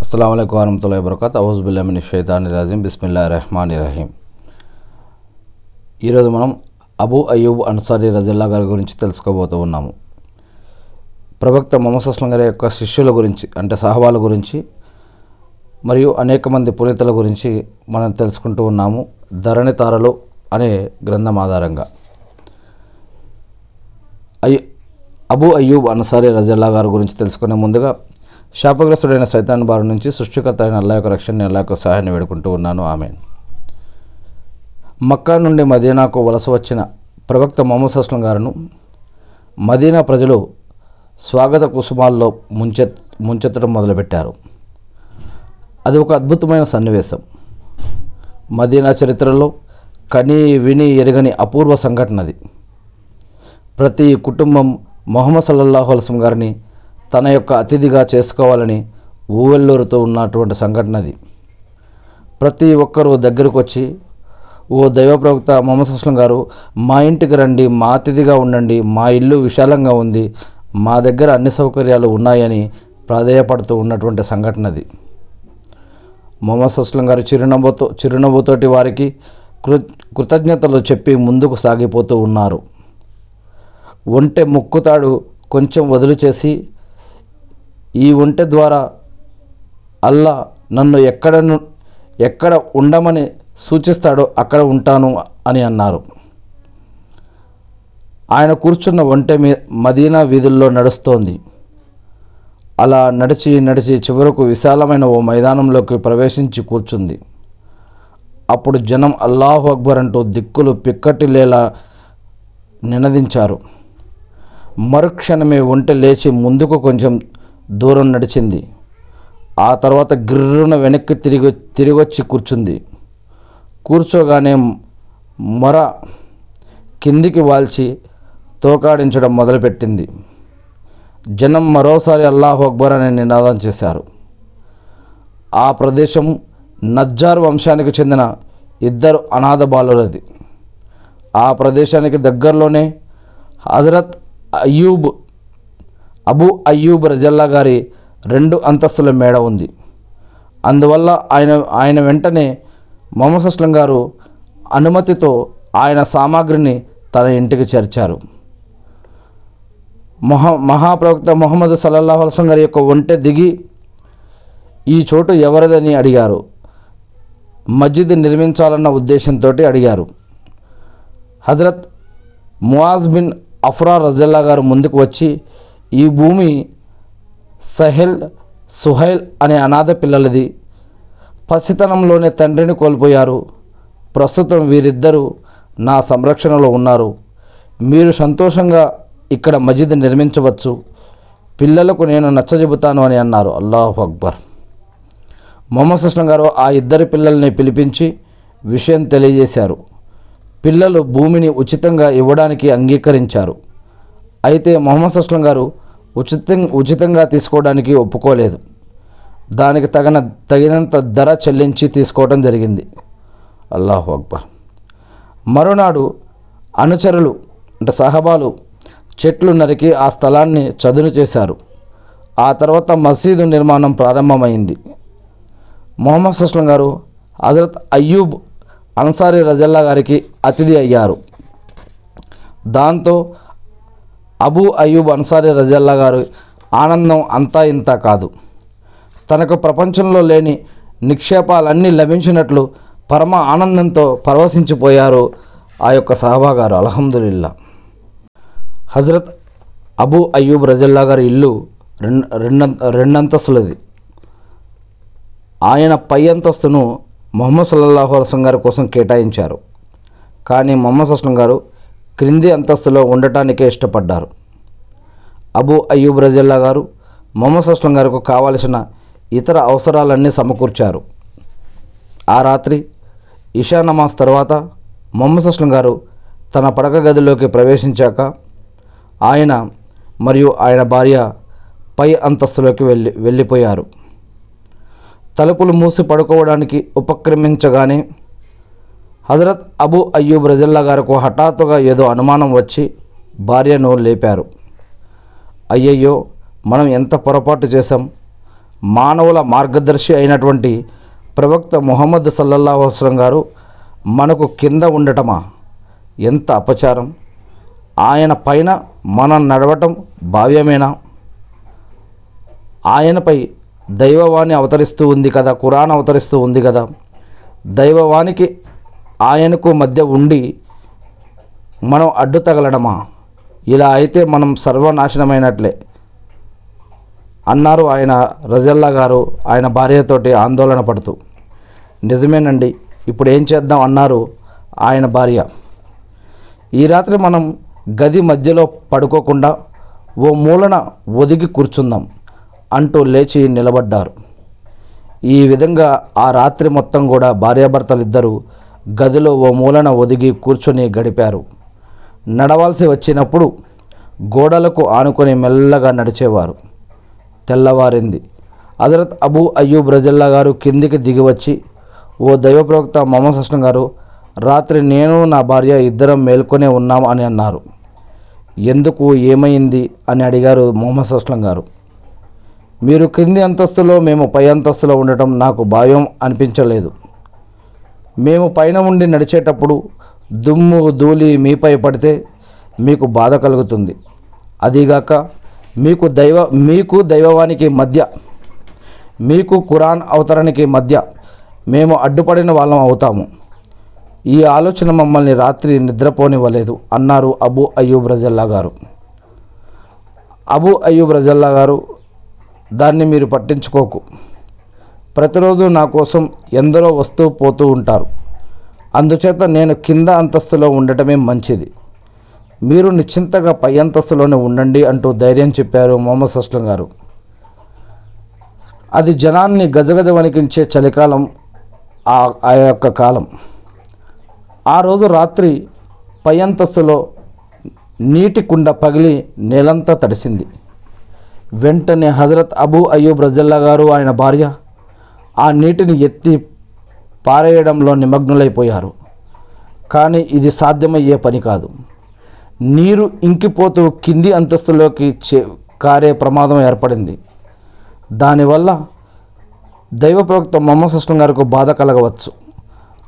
అస్సలం అయికు వరహతుల్లా వబర్కత్. అవుజుబుల్లామిని షైతాని రాజీం బిస్మిల్లా రెహమాన్ రహీం. ఈరోజు మనం అబూ అయ్యూబ్ అన్సారీ రజల్లా గారి గురించి తెలుసుకోబోతూ ఉన్నాము. ప్రవక్త మొహమ్మద్ గారి యొక్క శిష్యుల గురించి అంటే సహవాల గురించి మరియు అనేక మంది పునీతుల గురించి మనం తెలుసుకుంటూ ఉన్నాము. ధరణి తారలు అనే గ్రంథం ఆధారంగా. అయ్యూ అబూ అయ్యూబ్ అన్సారీ రజల్లా గారి గురించి తెలుసుకునే ముందుగా శాపగ్రస్తుడైన సైతాన్ బారి నుంచి సృష్టికర్త అయిన అల్లా యొక్క రక్షణ అల్లా యొక్క సహాయాన్ని వేడుకుంటూ ఉన్నాను. ఆమె మక్కా నుండి మదీనాకు వలస వచ్చిన ప్రవక్త మొహమ్మద్ అస్లం గారును మదీనా ప్రజలు స్వాగత కుసుమాల్లో ముంచె ముంచెత్తడం మొదలుపెట్టారు. అది ఒక అద్భుతమైన సన్నివేశం. మదీనా చరిత్రలో కని విని ఎరగని అపూర్వ సంఘటన అది. ప్రతి కుటుంబం మొహమ్మద్ సల్లల్లాహు అలసం గారిని తన యొక్క అతిథిగా చేసుకోవాలని ఊవెల్లూరుతో ఉన్నటువంటి సంఘటన అది. ప్రతి ఒక్కరూ దగ్గరకు వచ్చి ఓ దైవ ప్రవక్త మొహమ్మద్ అస్లం గారు మా ఇంటికి రండి మా అతిథిగా ఉండండి మా ఇల్లు విశాలంగా ఉంది మా దగ్గర అన్ని సౌకర్యాలు ఉన్నాయని ప్రాధేయపడుతూ ఉన్నటువంటి సంఘటన అది. మొహమ్మద్ అస్లం గారు చిరునవ్వుతో చిరునవ్వుతోటి వారికి కృ కృతజ్ఞతలు చెప్పి ముందుకు సాగిపోతూ ఉన్నారు. ఒంటె ముక్కుతాడు కొంచెం వదులు చేసి ఈ ఒంటె ద్వారా అల్లా నన్ను ఎక్కడ ఎక్కడ ఉండమని సూచిస్తాడో అక్కడ ఉంటాను అని అన్నారు. ఆయన కూర్చున్న ఒంటె మీ మదీనా వీధుల్లో నడుస్తోంది. అలా నడిచి నడిచి చివరకు విశాలమైన ఓ మైదానంలోకి ప్రవేశించి కూర్చుంది. అప్పుడు జనం అల్లాహు అక్బర్ అంటూ దిక్కులు పిక్కటిలేలా నినదించారు. మరుక్షణమే ఒంటె లేచి ముందుకు కొంచెం దూరం నడిచింది. ఆ తర్వాత గిర్రున వెనక్కి తిరిగి తిరిగొచ్చి కూర్చుంది. కూర్చోగానే మొర కిందికి వాల్చి తోకాడించడం మొదలుపెట్టింది. జనం మరోసారి అల్లాహ్ అక్బర్ అనే నినాదం చేశారు. ఆ ప్రదేశం నజ్జార్ వంశానికి చెందిన ఇద్దరు అనాథ బాలురది. ఆ ప్రదేశానికి దగ్గరలోనే హజరత్ అయ్యూబ్ అబూ అయ్యూబ్ రజల్లా గారి రెండు అంతస్తుల మేడ ఉంది. అందువల్ల ఆయన ఆయన వెంటనే మొహమ్మద్ అస్లం గారు అనుమతితో ఆయన సామాగ్రిని తన ఇంటికి చేర్చారు. మొహ మహాప్రవక్త మొహమ్మద్ సల్లల్లాహు అల్సం గారి యొక్క ఒంటె దిగి ఈ చోటు ఎవరిదని అడిగారు. మస్జిద్ నిర్మించాలన్న ఉద్దేశంతో అడిగారు. హజరత్ మువాజ్ బిన్ అఫ్రా రజల్లా గారు ముందుకు వచ్చి ఈ భూమి సహెల్ సుహైల్ అనే అనాథ పిల్లలది. పసితనంలోనే తండ్రిని కోల్పోయారు. ప్రస్తుతం వీరిద్దరూ నా సంరక్షణలో ఉన్నారు. మీరు సంతోషంగా ఇక్కడ మజీద్ నిర్మించవచ్చు. పిల్లలకు నేను నచ్చజెబుతాను అని అన్నారు. అల్లాహ్ అక్బర్. మొహమ్మద్ సుస్లం గారు ఆ ఇద్దరు పిల్లల్ని పిలిపించి విషయం తెలియజేశారు. పిల్లలు భూమిని ఉచితంగా ఇవ్వడానికి అంగీకరించారు. అయితే మొహమ్మద్ సుస్లం గారు ఉచితం ఉచితంగా తీసుకోవడానికి ఒప్పుకోలేదు. దానికి తగిన తగినంత ధర చెల్లించి తీసుకోవడం జరిగింది. అల్లాహు అక్బర్. మరునాడు అనుచరులు అంటే సహబాలు చెట్లు నరికి ఆ స్థలాన్ని చదును చేశారు. ఆ తర్వాత మసీదు నిర్మాణం ప్రారంభమైంది. మొహమ్మద్ సుస్లం గారు హజరత్ అయ్యూబ్ అన్సారీ రజల్లా గారికి అతిథి అయ్యారు. దాంతో అబూ అయ్యూబ్ అన్సారీ రజల్లా గారు ఆనందం అంతా ఇంత కాదు. తనకు ప్రపంచంలో లేని నిక్షేపాలన్నీ లభించినట్లు పరమ ఆనందంతో పరవశించిపోయారు ఆ యొక్క సహబాగారు అలహందుల్లా హజరత్ అబూ అయ్యూబ్ రజల్లా గారి ఇల్లు రెండు రెండంత రెండంతస్తులది. ఆయన పై అంతస్తును మొహమ్మద్ సల్లాహు అల్సం గారి కోసం కేటాయించారు. కానీ మొహమ్మద్ అస్లం గారు క్రింది అంతస్తులో ఉండటానికే ఇష్టపడ్డారు. అబూ అయ్యూబ్ రజల్లా గారు మొహమ్మద్ అస్లం గారికి కావలసిన ఇతర అవసరాలన్నీ సమకూర్చారు. ఆ రాత్రి ఇషా నమాజ్ తర్వాత మొహమ్మద్ అస్లం గారు తన పడక గదిలోకి ప్రవేశించాక ఆయన మరియు ఆయన భార్య పై అంతస్తులోకి వెళ్ళి వెళ్ళిపోయారు. తలుపులు మూసి పడుకోవడానికి ఉపక్రమించగానే హజరత్ అబూ అయ్యూబ్ రజల్లా గారికి హఠాత్తుగా ఏదో అనుమానం వచ్చి భార్యను లేపారు. అయ్యయ్యో మనం ఎంత పొరపాటు చేశాం? మానవుల మార్గదర్శి అయినటువంటి ప్రవక్త ముహమ్మద్ సల్లల్లాహు అస్లం గారు మనకు కింద ఉండటమా? ఎంత అపచారం? ఆయన పైన మనం నడవటం భావ్యమేనా? ఆయనపై దైవవాణి అవతరిస్తూ ఉంది కదా కురాన్ అవతరిస్తూ ఉంది కదా. దైవవానికి ఆయనకు మధ్య ఉండి మనం అడ్డు తగలడమా? ఇలా అయితే మనం సర్వనాశనమైనట్లే. అన్నారు ఆయన రజల్లా గారు ఆయన భార్యతోటి ఆందోళన పడుతూ. నిజమేనండి ఇప్పుడు ఏం చేద్దాం అన్నారు ఆయన భార్య. ఈ రాత్రి మనం గది మధ్యలో పడుకోకుండా ఓ మూలన ఒదిగి కూర్చుందాం అంటూ లేచి నిలబడ్డారు. ఈ విధంగా ఆ రాత్రి మొత్తం కూడా భార్యాభర్తలు ఇద్దరు గదిలో ఓ మూలన ఒదిగి కూర్చొని గడిపారు. నడవాల్సి వచ్చినప్పుడు గోడలకు ఆనుకొని మెల్లగా నడిచేవారు. తెల్లవారింది. హజరత్ అబూ అయ్యూబ్ రజల్లా గారు కిందికి దిగి వచ్చి ఓ దైవప్రవక్త మొహమ్మద్ హస్నం గారు రాత్రి నేను నా భార్య ఇద్దరం మేల్కొనే ఉన్నాం అని అన్నారు. ఎందుకు ఏమైంది? అని అడిగారు మొహమ్మద్ హస్లం గారు. మీరు క్రింది అంతస్తులో మేము పై అంతస్తులో ఉండటం నాకు భయం అనిపించలేదు. మేము పైన ఉండి నడిచేటప్పుడు దుమ్ము ధూళి మీపై పడితే మీకు బాధ కలుగుతుంది. అదిగాక మీకు దైవ మీకు దైవవానికి మధ్య మీకు ఖురాన్ అవతరణకి మధ్య మేము అడ్డుపడిన వాళ్ళం అవుతాము. ఈ ఆలోచన మమ్మల్ని రాత్రి నిద్రపోనివ్వలేదు అన్నారు అబు అయ్యూబ్ రజల్లా గారు. అబు అయ్యూబ్ రజల్లా గారు దాన్ని మీరు పట్టించుకోకు. ప్రతిరోజు నా కోసం ఎందరో వస్తూ పోతూ ఉంటారు. అందుచేత నేను కింద అంతస్తులో ఉండటమే మంచిది. మీరు నిశ్చింతగా పై అంతస్తులోనే ఉండండి అంటూ ధైర్యం చెప్పారు మొహమ్మద్ సస్లం గారు. అది జనాన్ని గజగజ వణికించే చలికాలం ఆ ఆ యొక్క కాలం. ఆ రోజు రాత్రి పై అంతస్తులో నీటి కుండ పగిలి నేలంతా తడిసింది. వెంటనే హజరత్ అబూ అయ్యూబ్ రజల్లా గారు ఆయన భార్య ఆ నీటిని ఎత్తి పారేయడంలో నిమగ్నులైపోయారు. కానీ ఇది సాధ్యమయ్యే పని కాదు. నీరు ఇంకిపోతూ కింది అంతస్తులోకి చే కారే ప్రమాదం ఏర్పడింది. దానివల్ల దైవ ప్రవక్త మొహమ్మద్ సుస్లం గారికి బాధ కలగవచ్చు.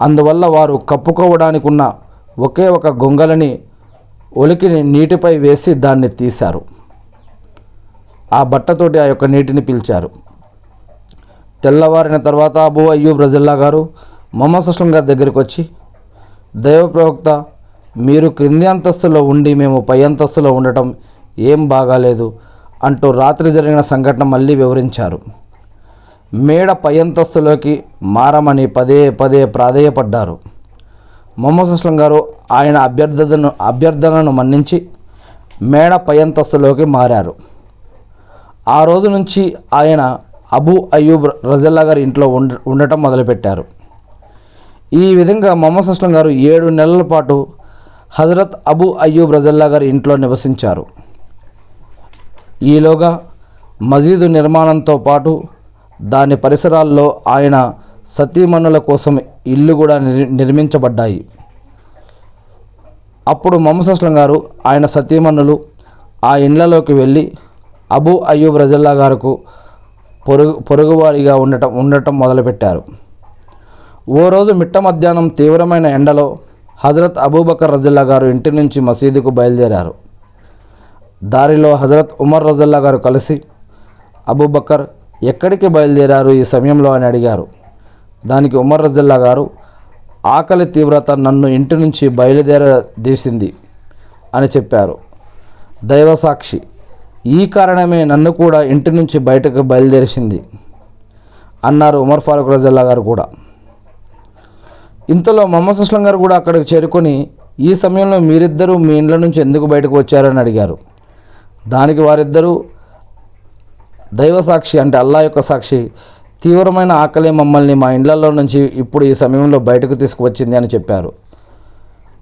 అందువల్ల వారు కప్పుకోవడానికి ఉన్న ఒకే ఒక గొంగలని ఒలికిని నీటిపై వేసి దాన్ని తీశారు. ఆ బట్టతోటి ఆ యొక్క నీటిని పీల్చారు. తెల్లవారిన తర్వాత అబూ అయ్యూబ్ రజల్లా గారు మొహమ్మద్ సుస్లం గారి దగ్గరికి వచ్చి దైవ ప్రవక్త మీరు క్రింది అంతస్తులో ఉండి మేము పై అంతస్తులో ఉండటం ఏం బాగాలేదు అంటూ రాత్రి జరిగిన సంఘటన మళ్ళీ వివరించారు. మేడ పై అంతస్తులోకి మారమని పదే పదే ప్రాధేయపడ్డారు. మొహమ్మద్ సుస్లం గారు ఆయన అభ్యర్థనను అభ్యర్థనను మన్నించి మేడ పై అంతస్తులోకి మారారు. ఆ రోజు నుంచి ఆయన అబు అయ్యూబ్ రజల్లా గారి ఇంట్లో ఉండ ఉండటం మొదలుపెట్టారు. ఈ విధంగా మొహమ్మద్ అస్లం గారు ఏడు నెలల పాటు హజరత్ అబు అయ్యూబ్ రజల్లా గారి ఇంట్లో నివసించారు. ఈలోగా మజీదు నిర్మాణంతో పాటు దాని పరిసరాల్లో ఆయన సతీమణుల కోసం ఇల్లు కూడా నిర్మించబడ్డాయి. అప్పుడు మొహమ్మద్ అస్లం గారు ఆయన సతీమణులు ఆ ఇండ్లలోకి వెళ్ళి అబూ అయ్యూబ్ రజల్లా గారుకు పొరుగు పొరుగువారిగా ఉండటం ఉండటం మొదలుపెట్టారు. ఓ రోజు మిట్ట మధ్యాహ్నం తీవ్రమైన ఎండలో హజరత్ అబూబకర్ రజల్లా గారు ఇంటి నుంచి మసీదుకు బయలుదేరారు. దారిలో హజరత్ ఉమర్ రజల్లా గారు కలిసి అబూబకర్ ఎక్కడికి బయలుదేరారు ఈ సమయంలో? అని అడిగారు. దానికి ఉమర్ రజల్లా గారు ఆకలి తీవ్రత నన్ను ఇంటి నుంచి బయలుదేరదీసింది అని చెప్పారు. దైవసాక్షి ఈ కారణమే నన్ను కూడా ఇంటి నుంచి బయటకు బయలుదేరిసింది అన్నారు ఉమర్ ఫారూక్ రజల్లా గారు కూడా. ఇంతలో మొహమ్మద్ సుస్లం గారు కూడా అక్కడికి చేరుకొని ఈ సమయంలో మీరిద్దరూ మీ ఇండ్ల నుంచి ఎందుకు బయటకు వచ్చారని అడిగారు. దానికి వారిద్దరూ దైవ సాక్షి అంటే అల్లా యొక్క సాక్షి తీవ్రమైన ఆకలి మమ్మల్ని మా ఇండ్లలో నుంచి ఇప్పుడు ఈ సమయంలో బయటకు తీసుకువచ్చింది అని చెప్పారు.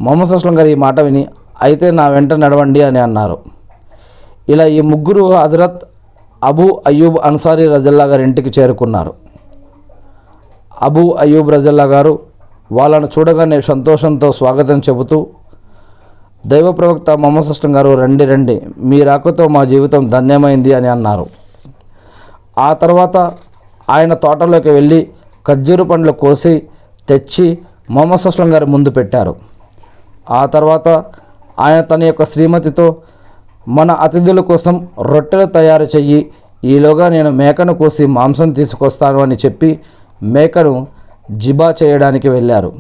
మొహమ్మద్ సుస్లం గారు ఈ మాట విని అయితే నా వెంట నడవండి అని అన్నారు. ఇలా ఈ ముగ్గురు హజరత్ అబూ అయ్యూబ్ అన్సారీ రజల్లా గారి ఇంటికి చేరుకున్నారు. అబూ అయ్యూబ్ రజల్లా గారు వాళ్ళను చూడగానే సంతోషంతో స్వాగతం చెబుతూ దైవ ప్రవక్త మొహమ్మద్ సస్టం గారు రండి రండి. మీ రాకతో మా జీవితం ధన్యమైంది అని అన్నారు. ఆ తర్వాత ఆయన తోటలోకి వెళ్ళి ఖర్జూరు పండ్లు కోసి తెచ్చి మొహమ్మద్ అస్లం గారి ముందు పెట్టారు. ఆ తర్వాత ఆయన తన యొక్క శ్రీమతితో మన అతిథుల కోసం రొట్టెలు తయారు చెయ్యి. ఈలోగా నేను మేకను కోసి మాంసం తీసుకొస్తాను అని చెప్పి మేకను జిబా చేయడానికి వెళ్ళారు.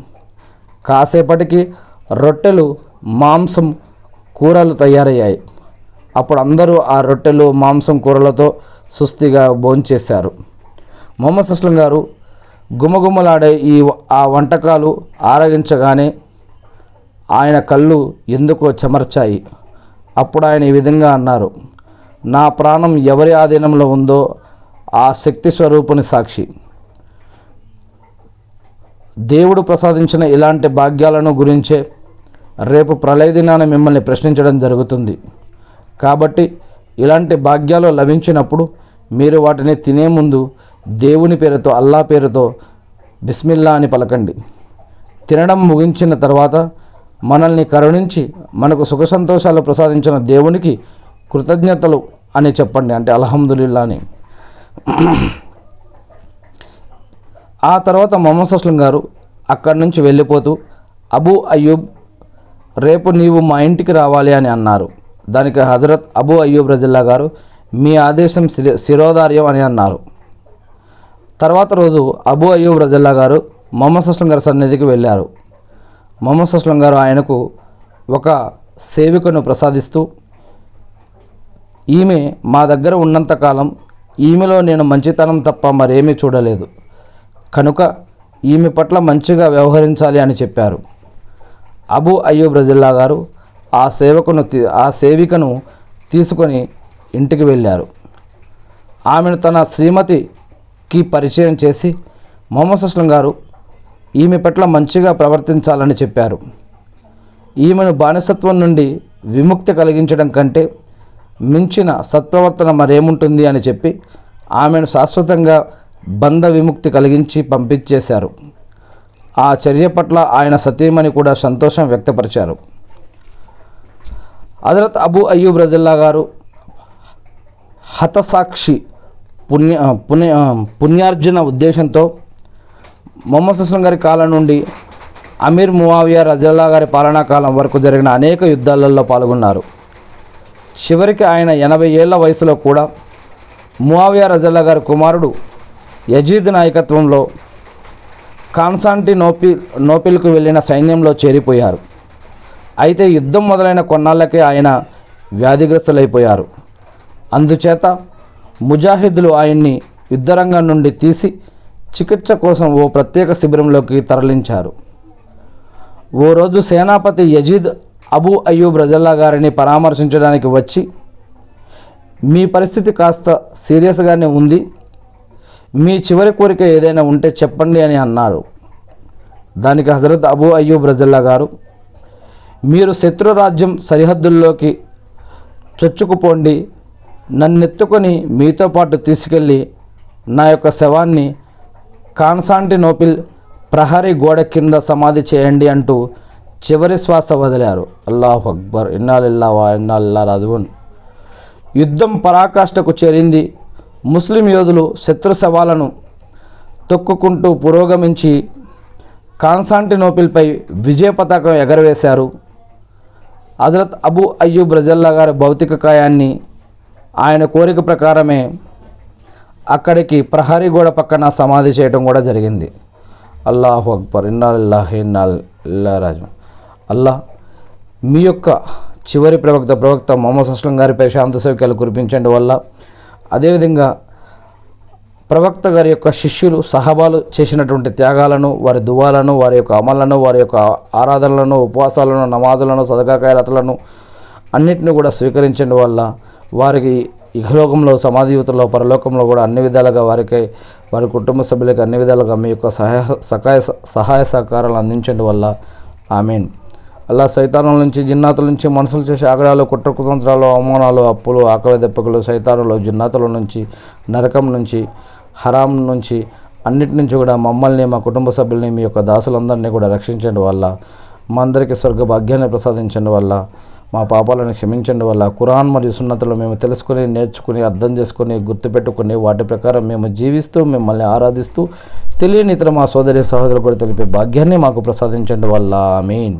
కాసేపటికి రొట్టెలు మాంసం కూరలు తయారయ్యాయి. అప్పుడు అందరూ ఆ రొట్టెలు మాంసం కూరలతో సుస్థిగా భోంచేశారు. మొహమ్మద్ అస్లం గారు గుమగుమలాడే ఈ ఆ వంటకాలు ఆరగించగానే ఆయన కళ్ళు ఎందుకో చెమర్చాయి. అప్పుడు ఆయన ఈ విధంగా అన్నారు నా ప్రాణం ఎవరి ఆధీనంలో ఉందో ఆ శక్తి స్వరూపుని సాక్షి. దేవుడు ప్రసాదించిన ఇలాంటి భాగ్యాలను గురించే రేపు ప్రళయ దినాన మిమ్మల్ని ప్రశ్నించడం జరుగుతుంది. కాబట్టి ఇలాంటి భాగ్యాలు లభించినప్పుడు మీరు వాటిని తినే ముందు దేవుని పేరుతో అల్లా పేరుతో బిస్మిల్లా అని పలకండి. తినడం ముగించిన తర్వాత మనల్ని కరుణించి మనకు సుఖ సంతోషాలు ప్రసాదించిన దేవునికి కృతజ్ఞతలు అని చెప్పండి. అంటే అల్హమ్దులిల్లా అని ఆ తర్వాత మొహమ్మద్ అస్లం గారు అక్కడి నుంచి వెళ్ళిపోతూ అబూ అయ్యూబ్ రేపు నీవు మా ఇంటికి రావాలి అని అన్నారు. దానికి హజరత్ అబూ అయ్యూబ్ రజిల్లా గారు మీ ఆదేశం శిర శిరోధార్యం అని అన్నారు. తర్వాత రోజు అబూ అయ్యూబ్ రజిల్లా గారు మొహమ్మద్ అస్లం గారి సన్నిధికి వెళ్ళారు. మొహమ్మద్ సుస్లం గారు ఆయనకు ఒక సేవికను ప్రసాదిస్తూ ఈమె మా దగ్గర ఉన్నంతకాలం ఈమెలో నేను మంచితనం తప్ప మరేమీ చూడలేదు. కనుక ఈమె పట్ల మంచిగా వ్యవహరించాలి అని చెప్పారు. అబు అయ్యూబ్ రజిల్లా గారు ఆ సేవకును ఆ సేవికను తీసుకొని ఇంటికి వెళ్ళారు. ఆమెను తన శ్రీమతికి పరిచయం చేసి మొహమ్మద్ అస్లం గారు ఈమె పట్ల మంచిగా ప్రవర్తించాలని చెప్పారు. ఈమెను బానిసత్వం నుండి విముక్తి కలిగించడం కంటే మించిన సత్ప్రవర్తన మరేముంటుంది అని చెప్పి ఆమెను శాశ్వతంగా బంధ విముక్తి కలిగించి పంపించేశారు. ఆ చర్య పట్ల ఆయన సతీమణి కూడా సంతోషం వ్యక్తపరిచారు. హజరత్ అబూ అయ్యూబ్ రజల్లా గారు హతసాక్షి పుణ్య పుణ్య పుణ్యార్జున ఉద్దేశంతో మొహమ్మద్ సుస్లం గారి కాలం నుండి అమీర్ మువావియా రజల్లా గారి పాలనా కాలం వరకు జరిగిన అనేక యుద్ధాలలో పాల్గొన్నారు. చివరికి ఆయన ఎనభై ఏళ్ళ వయసులో కూడా మువావియా రజల్లా గారి కుమారుడు యజీద్ నాయకత్వంలో కాన్సాంటినోపి నోపిల్కు వెళ్ళిన సైన్యంలో చేరిపోయారు. అయితే యుద్ధం మొదలైన కొన్నాళ్ళకే ఆయన వ్యాధిగ్రస్తులైపోయారు. అందుచేత ముజాహిద్లు ఆయన్ని యుద్ధరంగం నుండి తీసి చికిత్స కోసం ఓ ప్రత్యేక శిబిరంలోకి తరలించారు. ఓ రోజు సేనాపతి యజీద్ అబూ అయ్యూబ్ రజల్లా గారిని పరామర్శించడానికి వచ్చి మీ పరిస్థితి కాస్త సీరియస్గానే ఉంది. మీ చివరి కోరిక ఏదైనా ఉంటే చెప్పండి అని అన్నారు. దానికి హజరత్ అబూ అయ్యూబ్ రజల్లా గారు మీరు శత్రురాజ్యం సరిహద్దుల్లోకి చొచ్చుకుపోండి. నన్నెత్తుకొని మీతో పాటు తీసుకెళ్ళి నా యొక్క శవాన్ని కాన్స్టాంటినోపిల్ ప్రహరీ గోడ కింద సమాధి చేయండి అంటూ చివరి శ్వాస వదిలారు. అల్లాహ్ అక్బర్. ఇన్నాళ్ళిల్లా వా ఇన్నాళ్ళిల్లా రాజువన్. యుద్ధం పరాకాష్ఠకు చేరింది. ముస్లిం యోధులు శత్రు శవాలను తొక్కుకుంటూ పురోగమించి కాన్స్టాంటినోపిల్పై విజయ పతాకం ఎగరవేశారు. హజరత్ అబు అయ్యూబ్ రజల్లా గారి భౌతిక కాయాన్ని ఆయన కోరిక ప్రకారమే అక్కడికి ప్రహరీ గోడ పక్కన సమాధి చేయడం కూడా జరిగింది. అల్లాహు అక్బర్. ఇన్నాల్లాహ్ ఇన్నా రాజు అల్లాహ్ మీ యొక్క చివరి ప్రవక్త ప్రవక్త మొహమ్మద్ అస్లం గారిపై శాంత సౌక్యాలు కురిపించండి వల్ల అదేవిధంగా ప్రవక్త గారి యొక్క శిష్యులు సహబాలు చేసినటువంటి త్యాగాలను వారి దువాలను వారి యొక్క అమలను వారి యొక్క ఆరాధనలను ఉపవాసాలను నమాజులను సదకాకాయలతలను అన్నిటిని కూడా స్వీకరించండి వల్ల వారికి ఇహలోకంలో సమాధియుతలో పరలోకంలో కూడా అన్ని విధాలుగా వారికి వారి కుటుంబ సభ్యులకి అన్ని విధాలుగా మీ యొక్క సహాయ సహాయ సహాయ సహకారాలు అందించండి వల్ల. ఆమెన్. అలా సైతానుల నుంచి జిన్నాతుల నుంచి మనుషులు చేసే ఆగడాలు కుట్ర కుతంత్రాలు అవమానాలు అప్పులు ఆకలి దెప్పకులు సైతానులు జిన్నాతుల నుంచి నరకం నుంచి హరాం నుంచి అన్నిటి నుంచి కూడా మమ్మల్ని మా కుటుంబ సభ్యుల్ని మీ యొక్క దాసులందరినీ కూడా రక్షించండి వల్ల. మా అందరికీ స్వర్గ భాగ్యాన్ని ప్రసాదించండి వల్ల. మా పాపాలను క్షమించండి వల్ల ఖురాన్ మరియు సున్నతలు మేము తెలుసుకుని నేర్చుకుని అర్థం చేసుకుని గుర్తుపెట్టుకుని వాటి ప్రకారం మేము జీవిస్తూ మిమ్మల్ని ఆరాధిస్తూ తెలియని ఇతర మా సోదరి సహోదరులు కూడా తెలిపే భాగ్యాన్ని మాకు ప్రసాదించండి వల్ల. మీన్